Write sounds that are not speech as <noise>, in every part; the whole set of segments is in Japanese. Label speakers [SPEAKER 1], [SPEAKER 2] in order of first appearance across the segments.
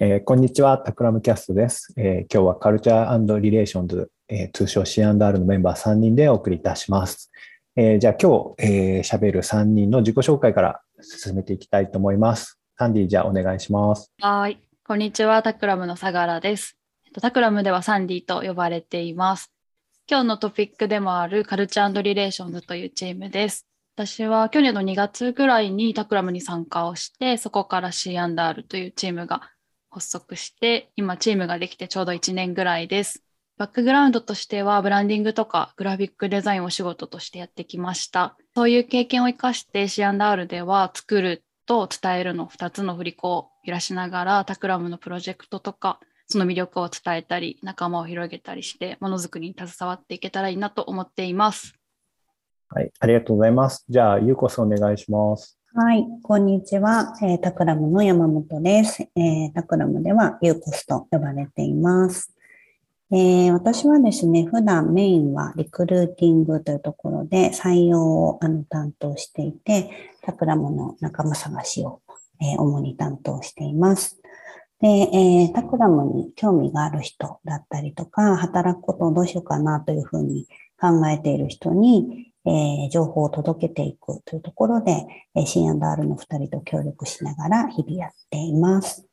[SPEAKER 1] えー、こんにちは、タクラムキャストです。えー、今日はカルチャーリレーションズ、えー、通称 C&R のメンバー3人でお送りいたします。えー、じゃあ今日、えー、喋る3人の自己紹介から進めていきたいと思います。サンディ、じゃあお願いします。
[SPEAKER 2] はい、こんにちは、タクラムの相良です。タクラムではサンディと呼ばれています。今日のトピックでもあるカルチャーリレーションズというチームです。私は去年の2月ぐらいにタクラムに参加をして、そこから C&R というチームが発足して、今チームができてちょうど1年ぐらいです。バックグラウンドとしてはブランディングとかグラフィックデザインを仕事としてやってきました。そういう経験を生かして C&R では作ると伝えるの2つの振り子を揺らしながらタクラムのプロジェクトとかその魅力を伝えたり仲間を広げたりしてものづくりに携わっていけたらいいなと思っています。
[SPEAKER 1] はい、ありがとうございます。じゃあ、ゆうこさんお願いします。
[SPEAKER 3] はい、こんにちは。えー、タクラムの山本です。えー、タクラムではユーコスと呼ばれています。えー、私はですね、普段メインはリクルーティングというところで採用をあの担当していて、タクラムの仲間探しを、えー、主に担当しています。で、え、タクラムに興味がある人だったりとか、働くことをどうしようかなというふうに考えている人に、え、情報を届けていくというところで、え C&R の2人と協力しながら日々やっています。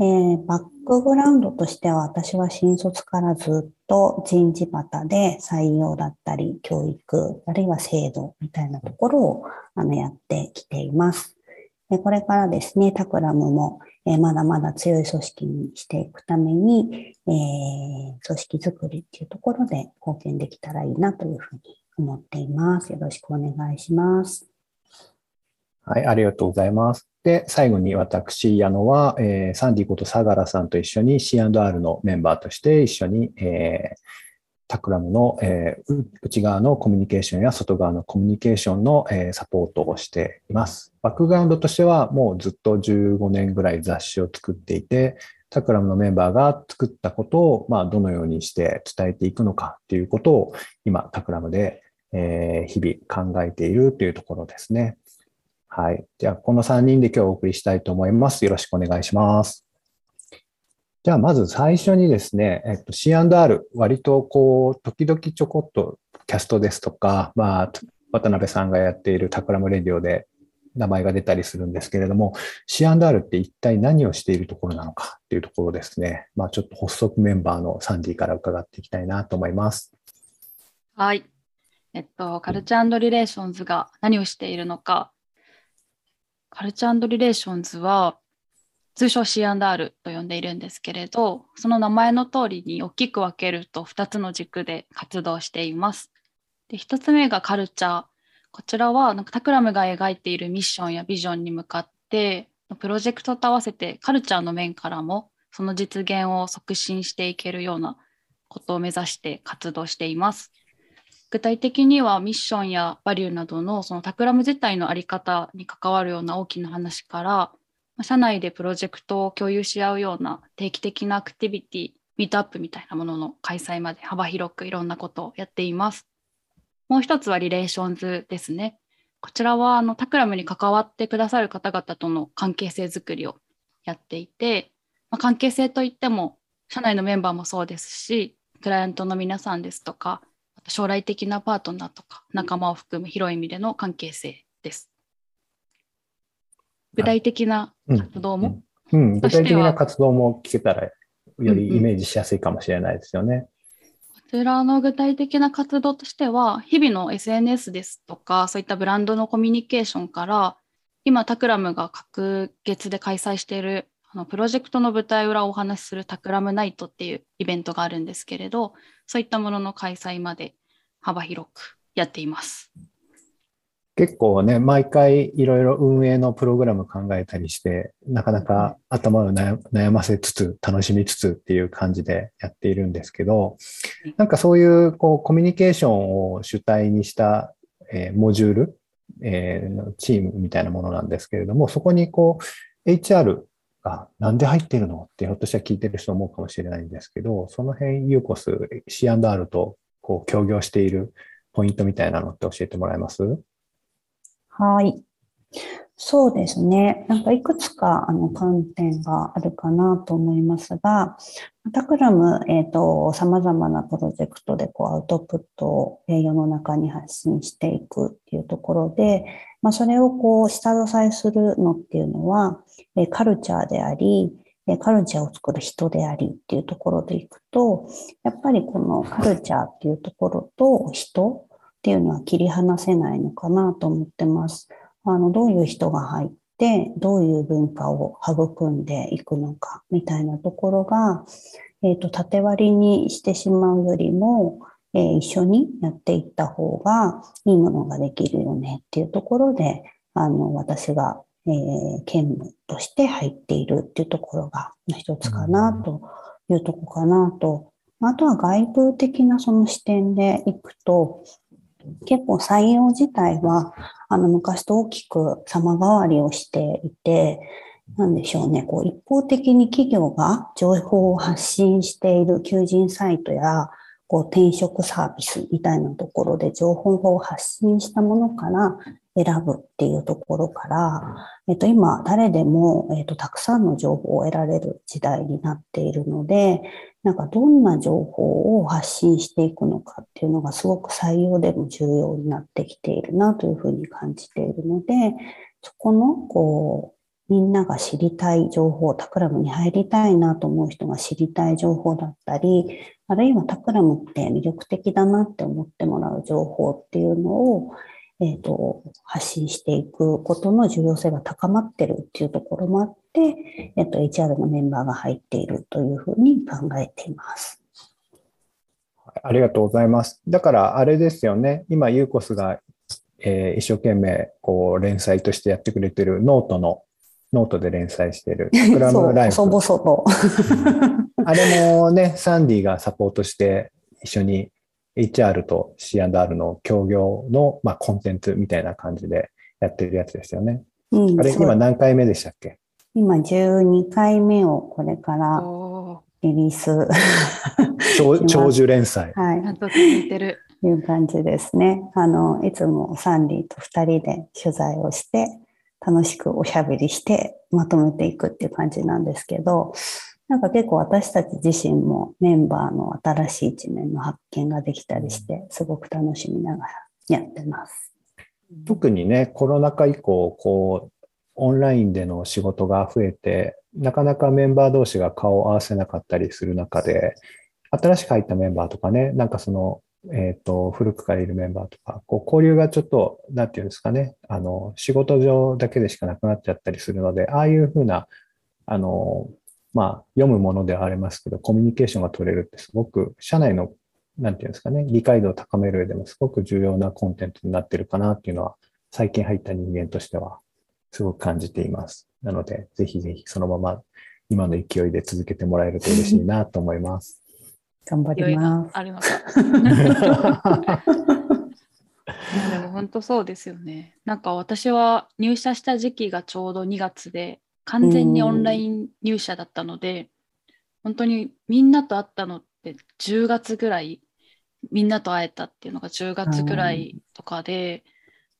[SPEAKER 3] えー、バックグラウンドとしては私は新卒からずっと人事バで採用だったり教育、あるいは制度みたいなところをあのやってきています。でこれからですね、タクラムも、えー、まだまだ強い組織にしていくために、えー、組織づくりっていうところで貢献できたらいいなというふうに思っています。よろしくお願いします。
[SPEAKER 1] はい、ありがとうございます。で、最後に私、矢野は、えー、サンディこと相良さんと一緒に C&R のメンバーとして一緒に、えー、タクラムの、えー、内側のコミュニケーションや外側のコミュニケーションの、えー、サポートをしています。バックグラウンドとしてはもうずっと15年ぐらい雑誌を作っていて、タクラムのメンバーが作ったことを、まあ、どのようにして伝えていくのかっていうことを今、タクラムで、えー、日々考えているというところですね。はい。じゃあ、この3人で今日お送りしたいと思います。よろしくお願いします。じゃあ、まず最初にですね、えっと、C&R、割とこう、時々ちょこっとキャストですとか、まあ、渡辺さんがやっているタクラムレディオで名前が出たりするんですけれども、C&R って一体何をしているところなのかっていうところですね。まあ、ちょっと発足メンバーのサンディから伺っていきたいなと思います。
[SPEAKER 2] はい。えっと、カルチャーリレーションズが何をしているのか。カルチャーリレーションズは、通称 C&R と呼んでいるんですけれど、その名前の通りに大きく分けると2つの軸で活動しています。で1つ目がカルチャー。こちらはなんかタクラムが描いているミッションやビジョンに向かってプロジェクトと合わせてカルチャーの面からもその実現を促進していけるようなことを目指して活動しています。具体的にはミッションやバリューなどのそのタクラム自体の在り方に関わるような大きな話から社内でプロジェクトを共有し合うような定期的なアクティビティミートアップみたいなものの開催まで幅広くいろんなことをやっています。もう一つはリレーションズですね。こちらはあのタクラムに関わってくださる方々との関係性づくりをやっていて、まあ、関係性といっても社内のメンバーもそうですしクライアントの皆さんですとか将来的なパートナーとか仲間を含む広い意味での関係性です。具体的な活動も、
[SPEAKER 1] うん、うん、具体的な活動も聞けたらよりイメージしやすいかもしれないですよね。
[SPEAKER 2] ちらの具体的な活動としては、日々の SNS ですとか、そういったブランドのコミュニケーションから、今、タクラムが各月で開催しているあのプロジェクトの舞台裏をお話しするタクラムナイトっていうイベントがあるんですけれど、そういったものの開催まで幅広くやっています。
[SPEAKER 1] 結構ね、毎回いろいろ運営のプログラム考えたりして、なかなか頭を悩ませつつ、楽しみつつっていう感じでやっているんですけど、なんかそういうこうコミュニケーションを主体にした、えー、モジュール、えー、チームみたいなものなんですけれども、そこにこう HR がなんで入ってるの？ってひょっとしたら聞いてる人思うかもしれないんですけど、その辺ユーコス C&R とこう協業しているポイントみたいなのって教えてもらえます？
[SPEAKER 3] はい。そうですね。なんかいくつかあの観点があるかなと思いますが、タクラム、えっ、と、様々なプロジェクトでこうアウトプットを世の中に発信していくっていうところで、まあ、それをこう下支えするのっていうのは、カルチャーであり、カルチャーを作る人でありっていうところでいくと、やっぱりこのカルチャーっていうところと人っていうのは切り離せないのかなと思ってます。あの、どういう人が入って、どういう文化を育んでいくのか、みたいなところが、えっ、と、縦割りにしてしまうよりも、えー一緒にやっていった方がいいものができるよねっていうところで、あの、私が、えー兼務として入っているっていうところが一つかなというところかなと。あとは外部的なその視点でいくと、結構採用自体は、あの、昔と大きく様変わりをしていて、なんでしょうね、こう、一方的に企業が情報を発信している求人サイトや、こう、転職サービスみたいなところで情報を発信したものから選ぶっていうところから、えっと、今、誰でも、えっと、たくさんの情報を得られる時代になっているので、なんかどんな情報を発信していくのかっていうのがすごく採用でも重要になってきているなというふうに感じているので、そこの、こう、みんなが知りたい情報、タクラムに入りたいなと思う人が知りたい情報だったり、あるいはタクラムって魅力的だなって思ってもらう情報っていうのを、えっ、と、発信していくことの重要性が高まってるっていうところもあって、えっ、と、HR のメンバーが入っているというふうに考えています。
[SPEAKER 1] ありがとうございます。だから、あれですよね。今、ユーコスが、えー一生懸命、こう、連載としてやってくれてるノートの、ノートで連載してる、<laughs> タクラムライフ。
[SPEAKER 3] 細々と。
[SPEAKER 1] あれもね、サンディがサポートして、一緒に HR と C&R の協業の、まあ、コンテンツみたいな感じでやってるやつですよね。
[SPEAKER 3] うん、
[SPEAKER 1] あれ、今何回目でしたっけ？
[SPEAKER 3] 今12回目をこれから
[SPEAKER 2] お
[SPEAKER 3] リリース、は
[SPEAKER 1] 長長寿連載。
[SPEAKER 2] ーちゃん
[SPEAKER 3] い、
[SPEAKER 2] と続いてる。
[SPEAKER 3] いう感じですね。あの、いつもサンディと2人で取材をして、楽しくおしゃべりしてまとめていくっていう感じなんですけど、なんか結構私たち自身もメンバーの新しい一面の発見ができたりして、すごく楽しみながらやってます。
[SPEAKER 1] 特にね、コロナ禍以降、こう、オンラインでの仕事が増えて、なかなかメンバー同士が顔を合わせなかったりする中で、新しく入ったメンバーとかね、なんかその、えっ、と、古くからいるメンバーとか、こう、交流がちょっと、なんていうんですかね、あの、仕事上だけでしかなくなっちゃったりするので、ああいうふうな、あの、まあ、読むものではありますけど、コミュニケーションが取れるってすごく、社内の、なんていうんですかね、理解度を高める上でもすごく重要なコンテンツになってるかなっていうのは、最近入った人間としては、すごく感じています。なので、ぜひぜひそのまま今の勢いで続けてもらえると嬉しいなと思います。
[SPEAKER 3] 頑張ります。
[SPEAKER 2] があるのか。<laughs> いやでも本当そうですよね。なんか私は入社した時期がちょうど2月で、完全にオンライン入社だったので、本当にみんなと会ったのって10月ぐらい、みんなと会えたっていうのが10月ぐらいとかで、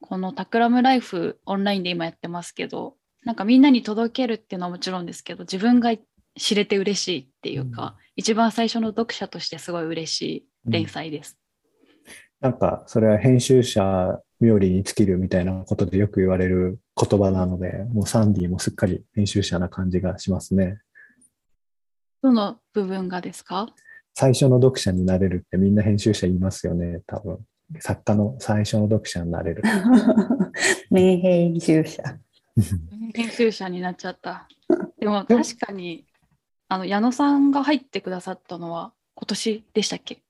[SPEAKER 2] このタクラムライフオンラインで今やってますけど、なんかみんなに届けるっていうのはもちろんですけど、自分が知れて嬉しいっていうか、一番最初の読者としてすごい嬉しい連載です。
[SPEAKER 1] なんか、それは編集者冥利に尽きるみたいなことでよく言われる言葉なので、もうサンディもすっかり編集者な感じがしますね。
[SPEAKER 2] どの部分がですか？
[SPEAKER 1] 最初の読者になれるってみんな編集者言いますよね、多分。作家の最初の読者になれる。<laughs>
[SPEAKER 3] 名編集者。
[SPEAKER 2] 編集者になっちゃった。でも確かに、あの矢野さんが入ってくださったのは今年でしたっけ？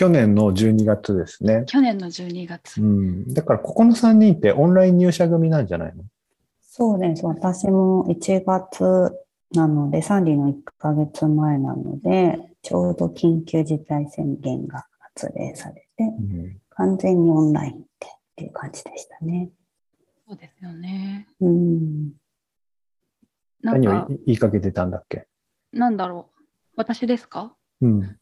[SPEAKER 1] 去年の12月ですね。
[SPEAKER 2] 去年の12月。
[SPEAKER 1] うん。だから、ここの3人ってオンライン入社組なんじゃないの？
[SPEAKER 3] そうです。私も1月なので、サンディの1ヶ月前なので、ちょうど緊急事態宣言が発令されて、
[SPEAKER 1] うん。
[SPEAKER 3] 完全にオンラインってっていう感じでしたね。
[SPEAKER 2] そうですよね。
[SPEAKER 3] うん。
[SPEAKER 1] 何を言いかけてたんだっけ？
[SPEAKER 2] なんだろう。私ですか？
[SPEAKER 1] うん。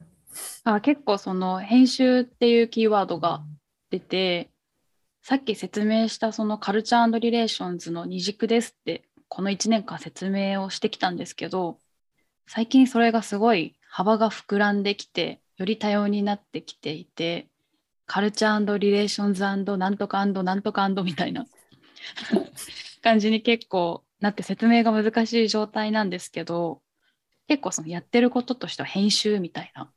[SPEAKER 2] あ結構その編集っていうキーワードが出て、さっき説明したそのカルチャーリレーションズの二軸ですってこの1年間説明をしてきたんですけど最近それがすごい幅が膨らんできてより多様になってきていてカルチャーリレーションズなんとかなんとかみたいな <laughs> 感じに結構なって説明が難しい状態なんですけど結構そのやってることとしては編集みたいな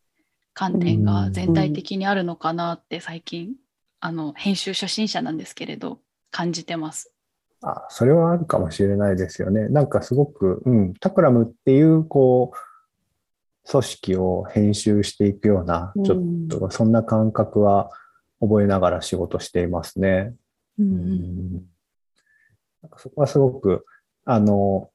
[SPEAKER 2] 観点が全体的にあるのかなって最近あの編集初心者なんですけれど感じてます。
[SPEAKER 1] あ、それはあるかもしれないですよね。なんかすごく、うん、タクラムっていう、こう、組織を編集していくような、ちょっとそんな感覚は覚えながら仕事していますね。うん、うん、なんかそこはすごく、あの、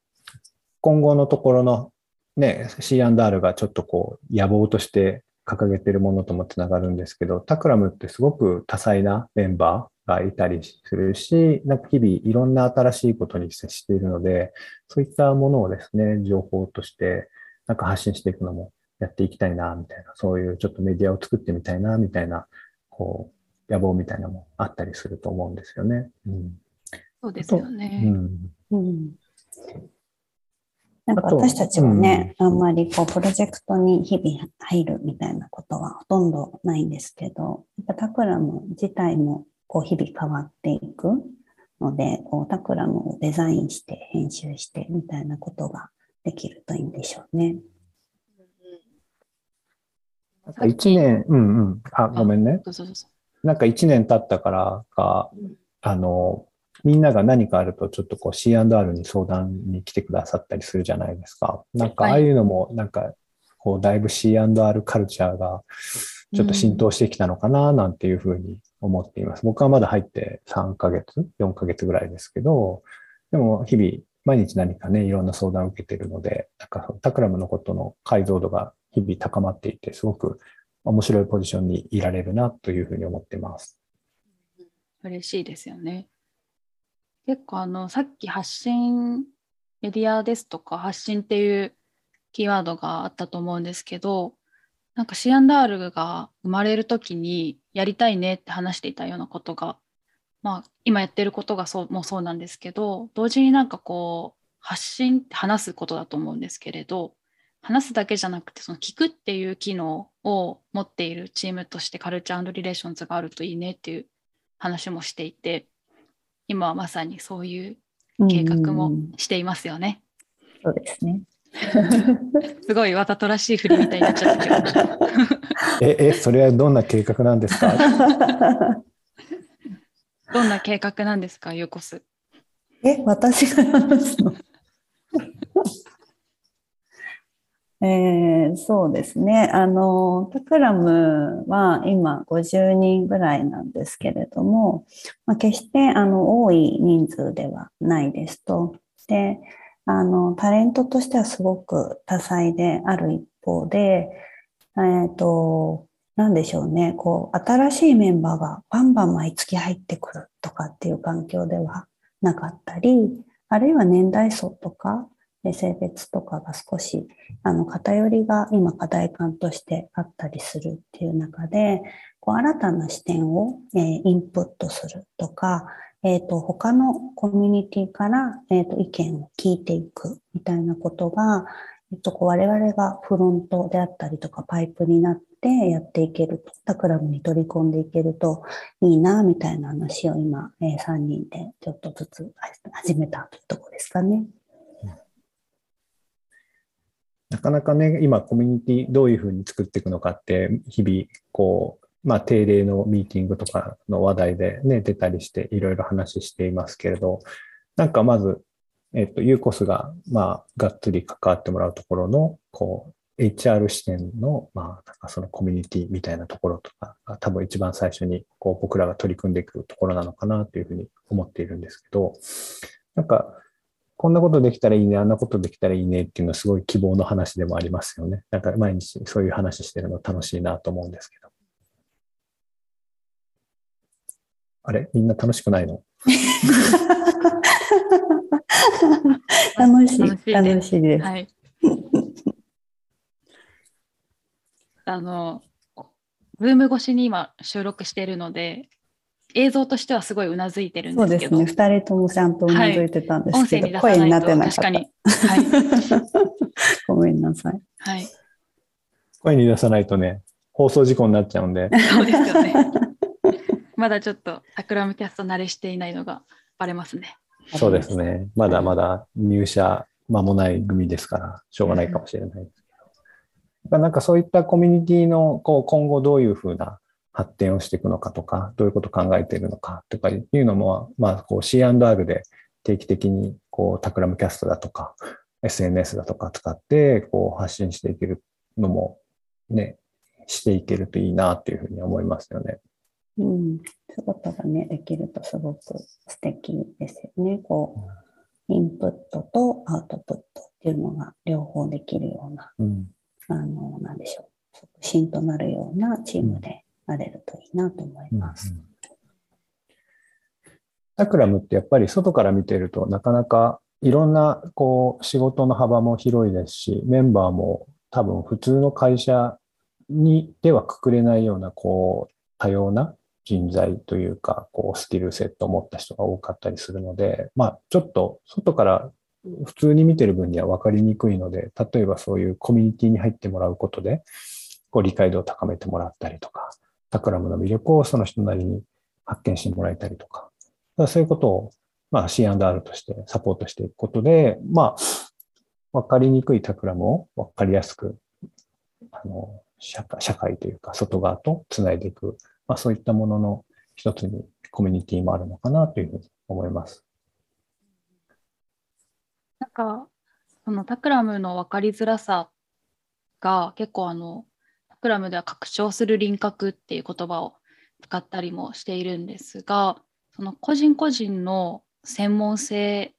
[SPEAKER 1] 今後のところのね、C&R がちょっとこう、野望として掲げてるものともつながるんですけど、タクラムってすごく多彩なメンバーがいたりするし、なんか日々いろんな新しいことに接しているので、そういったものをですね、情報としてなんか発信していくのもやっていきたいな、みたいな、そういうちょっとメディアを作ってみたいな、みたいな、こう、野望みたいなのもあったりすると思うんですよね。うん、
[SPEAKER 2] そうですよね。うん、うん
[SPEAKER 3] なんか私たちもね、うん、あんまりこうプロジェクトに日々入るみたいなことはほとんどないんですけど、やっぱタクラム自体もこう日々変わっていくので、こうタクラムをデザインして編集してみたいなことができるといいんでしょうね。
[SPEAKER 1] なんか1年、うんうん、あ、ごめんね。なんか1年経ったからか、あの、みんなが何かあるとちょっとこう C&R に相談に来てくださったりするじゃないですか。なんかああいうのもなんかこうだいぶ C&R カルチャーがちょっと浸透してきたのかななんていうふうに思っています。僕はまだ入って3ヶ月、4ヶ月ぐらいですけど、でも日々毎日何かね、いろんな相談を受けているので、なんかタクラムのことの解像度が日々高まっていて、すごく面白いポジションにいられるなというふうに思ってます。
[SPEAKER 2] 嬉しいですよね。結構あのさっき発信メディアですとか発信っていうキーワードがあったと思うんですけどなんか C&R が生まれる時にやりたいねって話していたようなことが、まあ、今やってることがそうもそうなんですけど同時になんかこう発信って話すことだと思うんですけれど話すだけじゃなくてその聞くっていう機能を持っているチームとしてカルチャーリレーションズがあるといいねっていう話もしていて今はまさにそういう計画もしていますよね。
[SPEAKER 3] そうですね。<laughs> <laughs>
[SPEAKER 2] すごいわざとらしい振りみたいになっちゃったけど。
[SPEAKER 1] え、え、それはどんな計画なんですか？<laughs>
[SPEAKER 2] どんな計画なんですか、ユーコス。
[SPEAKER 3] え、私が話すの？えー、そうですね。あの、タクラムは今50人ぐらいなんですけれども、まあ、決してあの多い人数ではないですと。で、あの、タレントとしてはすごく多彩である一方で、えっ、ー、と、なんでしょうね。こう、新しいメンバーがバンバン毎月入ってくるとかっていう環境ではなかったり、あるいは年代層とか、性別とかが少しあの偏りが今課題感としてあったりするっていう中でこう新たな視点を、えー、インプットするとか、えーと、他のコミュニティから、えーと、意見を聞いていくみたいなことが、えーと、こう我々がフロントであったりとかパイプになってやっていけると、タクラムに取り込んでいけるといいなみたいな話を今、えー、3人でちょっとずつ始めたというところですかね。
[SPEAKER 1] なかなかね、今コミュニティどういうふうに作っていくのかって、日々、こう、まあ、定例のミーティングとかの話題でね、出たりして、いろいろ話していますけれど、なんかまず、えっと、ユーコスが、まあ、がっつり関わってもらうところの、こう、HR 視点の、まあ、なんかそのコミュニティみたいなところとかが多分一番最初にこう僕らが取り組んでいくところなのかなというふうに思っているんですけど、なんかこんなことできたらいいね、あんなことできたらいいねっていうのはすごい希望の話でもありますよね。なんか毎日そういう話してるの楽しいなと思うんですけど。あれ？みんな楽しくないの？<laughs>
[SPEAKER 3] 楽しい、楽しいです。はい、
[SPEAKER 2] あの、ズーム越しに今収録しているので、映像としてはすごいうなずいてるん
[SPEAKER 3] そう
[SPEAKER 2] ですけど、
[SPEAKER 3] ですね。二人ともちゃんとうなずいてたんです
[SPEAKER 2] 音
[SPEAKER 3] けど、
[SPEAKER 2] 声に出さない
[SPEAKER 3] 声になって
[SPEAKER 2] と
[SPEAKER 3] なかった。
[SPEAKER 2] 確かに。はい。
[SPEAKER 3] ごめんなさい。
[SPEAKER 2] はい。
[SPEAKER 1] 声に出さないとね、放送事故になっちゃうんで、
[SPEAKER 2] そうですよね。まだちょっとタクラムキャスト慣れしていないのがバレますね。
[SPEAKER 1] そうですね。まだまだ入社間もない組ですから、しょうがないかもしれないですけど。なんかそういったコミュニティのこう今後どういうふうな発展をしていくのかとか、どういうことを考えているのかとかいうのも、まあ、こう C&R で定期的にこうタクラムキャストだとか、SNS だとか使ってこう発信していけるのもね、していけるといいなっていうふうに思いますよね。
[SPEAKER 3] うん。そういうことがね、できるとすごく素敵ですよね。こう、インプットとアウトプットっていうのが両方できるような、
[SPEAKER 1] うん。
[SPEAKER 3] あの、なんでしょう。促進となるようなチームでなれるといいなと思います。
[SPEAKER 1] タクラムってやっぱり外から見てるとなかなかいろんなこう仕事の幅も広いですし、メンバーも多分普通の会社にではくくれないようなこう多様な人材というか、こうスキルセットを持った人が多かったりするので、まあちょっと外から普通に見てる分には分かりにくいので、例えばそういうコミュニティに入ってもらうことで、こう理解度を高めてもらったりとか、タクラムの魅力をその人なりに発見してもらえたりとか、そういうことを、まあ、C&R としてサポートしていくことで、まあ、わかりにくいタクラムをわかりやすく、あの、社会というか、外側とつないでいく、まあ、そういったものの一つにコミュニティもあるのかなというふうに思います。
[SPEAKER 2] なんか、そのタクラムの分かりづらさが結構あの、クラムでは拡張する輪郭っていう言葉を使ったりもしているんですが、その個人個人の専門性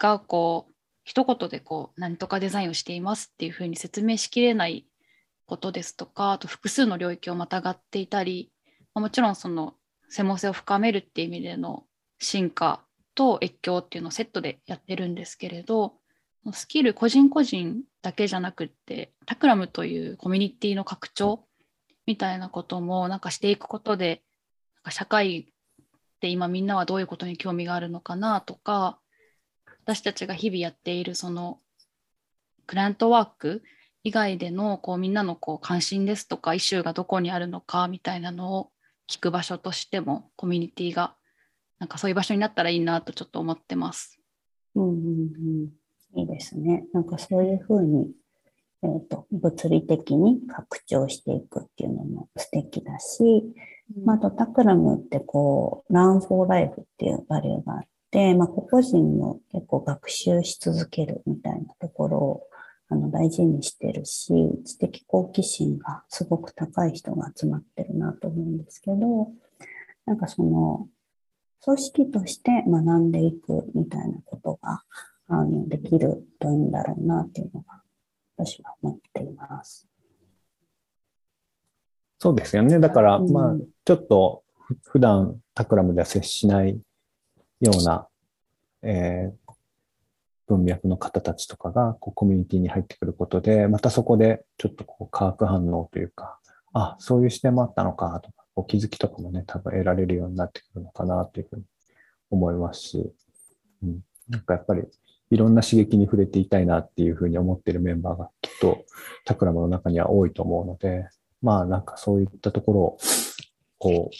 [SPEAKER 2] がこう、一言でこう、何とかデザインをしていますっていうふうに説明しきれないことですとか、あと複数の領域をまたがっていたり、まもちろんその専門性を深めるっていう意味での進化と越境っていうのをセットでやってるんですけれどスキル個人個人だけじゃなくってタクラムというコミュニティの拡張みたいなこともなんかしていくことでなんか社会で今みんなはどういうことに興味があるのかなとか私たちが日々やっているそのクライアントワーク以外でのこうみんなのこう関心ですとかイシューがどこにあるのかみたいなのを聞く場所としてもコミュニティがなんかそういう場所になったらいいなとちょっと思ってます。
[SPEAKER 3] うんうんうん、いいですね。なんかそういうふうに、えーと、物理的に拡張していくっていうのも素敵だし、まあ、あとタクラムってこう、Learn for Life っていうバリューがあって、まあ、個々人も結構学習し続けるみたいなところをあの大事にしてるし、知的好奇心がすごく高い人が集まってるなと思うんですけど、なんかその、組織として学んでいくみたいなことがあのできるといいんだろうなっていうのが私は思っています。
[SPEAKER 1] そうですよね。だから、
[SPEAKER 3] うん
[SPEAKER 1] まあ、ちょっとふ普段タクラムでは接しないような、えー文脈の方たちとかがこうコミュニティに入ってくることで、またそこでちょっとこう化学反応というか、あ、そういう視点もあったのかとか、こう気づきとかもね、多分得られるようになってくるのかなというふうに思いますし、うん、なんかやっぱりいろんな刺激に触れていたいなっていうふうに思ってるメンバーがきっとタクラムの中には多いと思うので、まあなんかそういったところを、こう、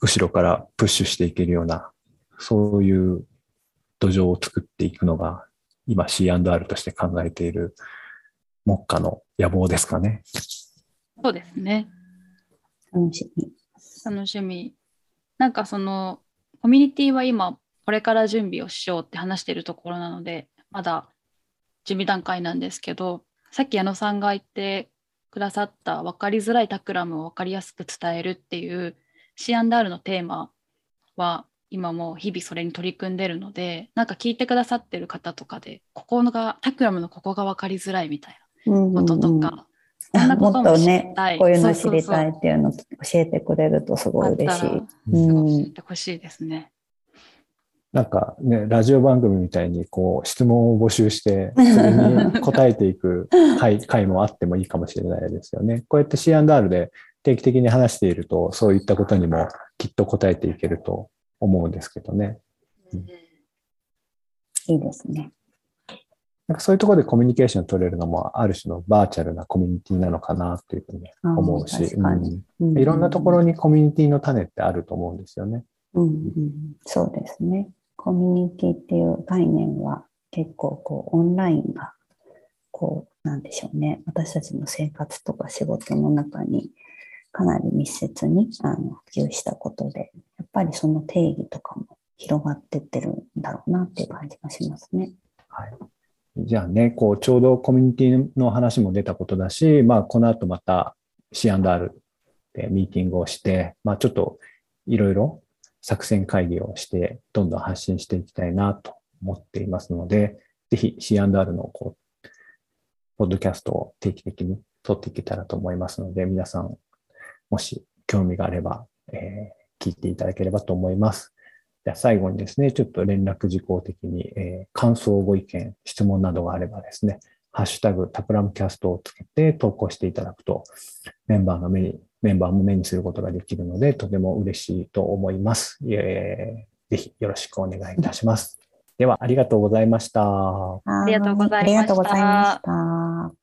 [SPEAKER 1] 後ろからプッシュしていけるような、そういう土壌を作っていくのが、今 C&R として考えている目下の野望ですかね。
[SPEAKER 2] そうですね。
[SPEAKER 3] 楽しみ。
[SPEAKER 2] 楽しみ。なんかそのコミュニティは今これから準備をしようって話してるところなのでまだ準備段階なんですけどさっき矢野さんが言ってくださった分かりづらいタクラムを分かりやすく伝えるっていう C&R のテーマは今もう日々それに取り組んでるのでなんか聞いてくださってる方とかでここがタクラムのここが分かりづらいみたいなこととか、
[SPEAKER 3] もっ
[SPEAKER 2] こと
[SPEAKER 3] ねこういうの知りたいっていうのを教えてくれるとすごい嬉しい。
[SPEAKER 2] 教えてほしいですね。
[SPEAKER 1] なんかね、ラジオ番組みたいにこう質問を募集して、<laughs> それに答えていく回回もあってもいいかもしれないですよね。こうやって C&R で定期的に話していると、そういったことにもきっと答えていけると思うんですけどね。
[SPEAKER 3] いいですね。
[SPEAKER 1] なんかそういうところでコミュニケーションを取れるのも、ある種のバーチャルなコミュニティなのかなというふうに思うし、うんいろんなところにコミュニティの種ってあると思うんですよね。
[SPEAKER 3] うんうん、そうですね。コミュニティっていう概念は結構こうオンラインがこうなんでしょうね。私たちの生活とか仕事の中にかなり密接にあの普及したことで、やっぱりその定義とかも広がってってるんだろうなっていう感じがしますね。
[SPEAKER 1] はい。じゃあね、こう、ちょうどコミュニティの話も出たことだし、まあ、この後また C&R でミーティングをして、まあ、ちょっといろいろ作戦会議をして、どんどん発信していきたいなと思っていますので、ぜひ C&R のこう、ポッドキャストを定期的に撮っていけたらと思いますので、皆さん、もし興味があれば、えー聞いていただければと思います。じゃ最後にですね、ちょっと連絡事項的に、えー感想、ご意見、質問などがあればですね、ハッシュタグタクラムキャストをつけて投稿していただくと、メンバーの目に、メンバーも目にすることができるので、とても嬉しいと思います。えーぜひよろしくお願いいたします。では、ありがとうございました。
[SPEAKER 3] あ
[SPEAKER 2] りがとうございました
[SPEAKER 3] ありがとうございました。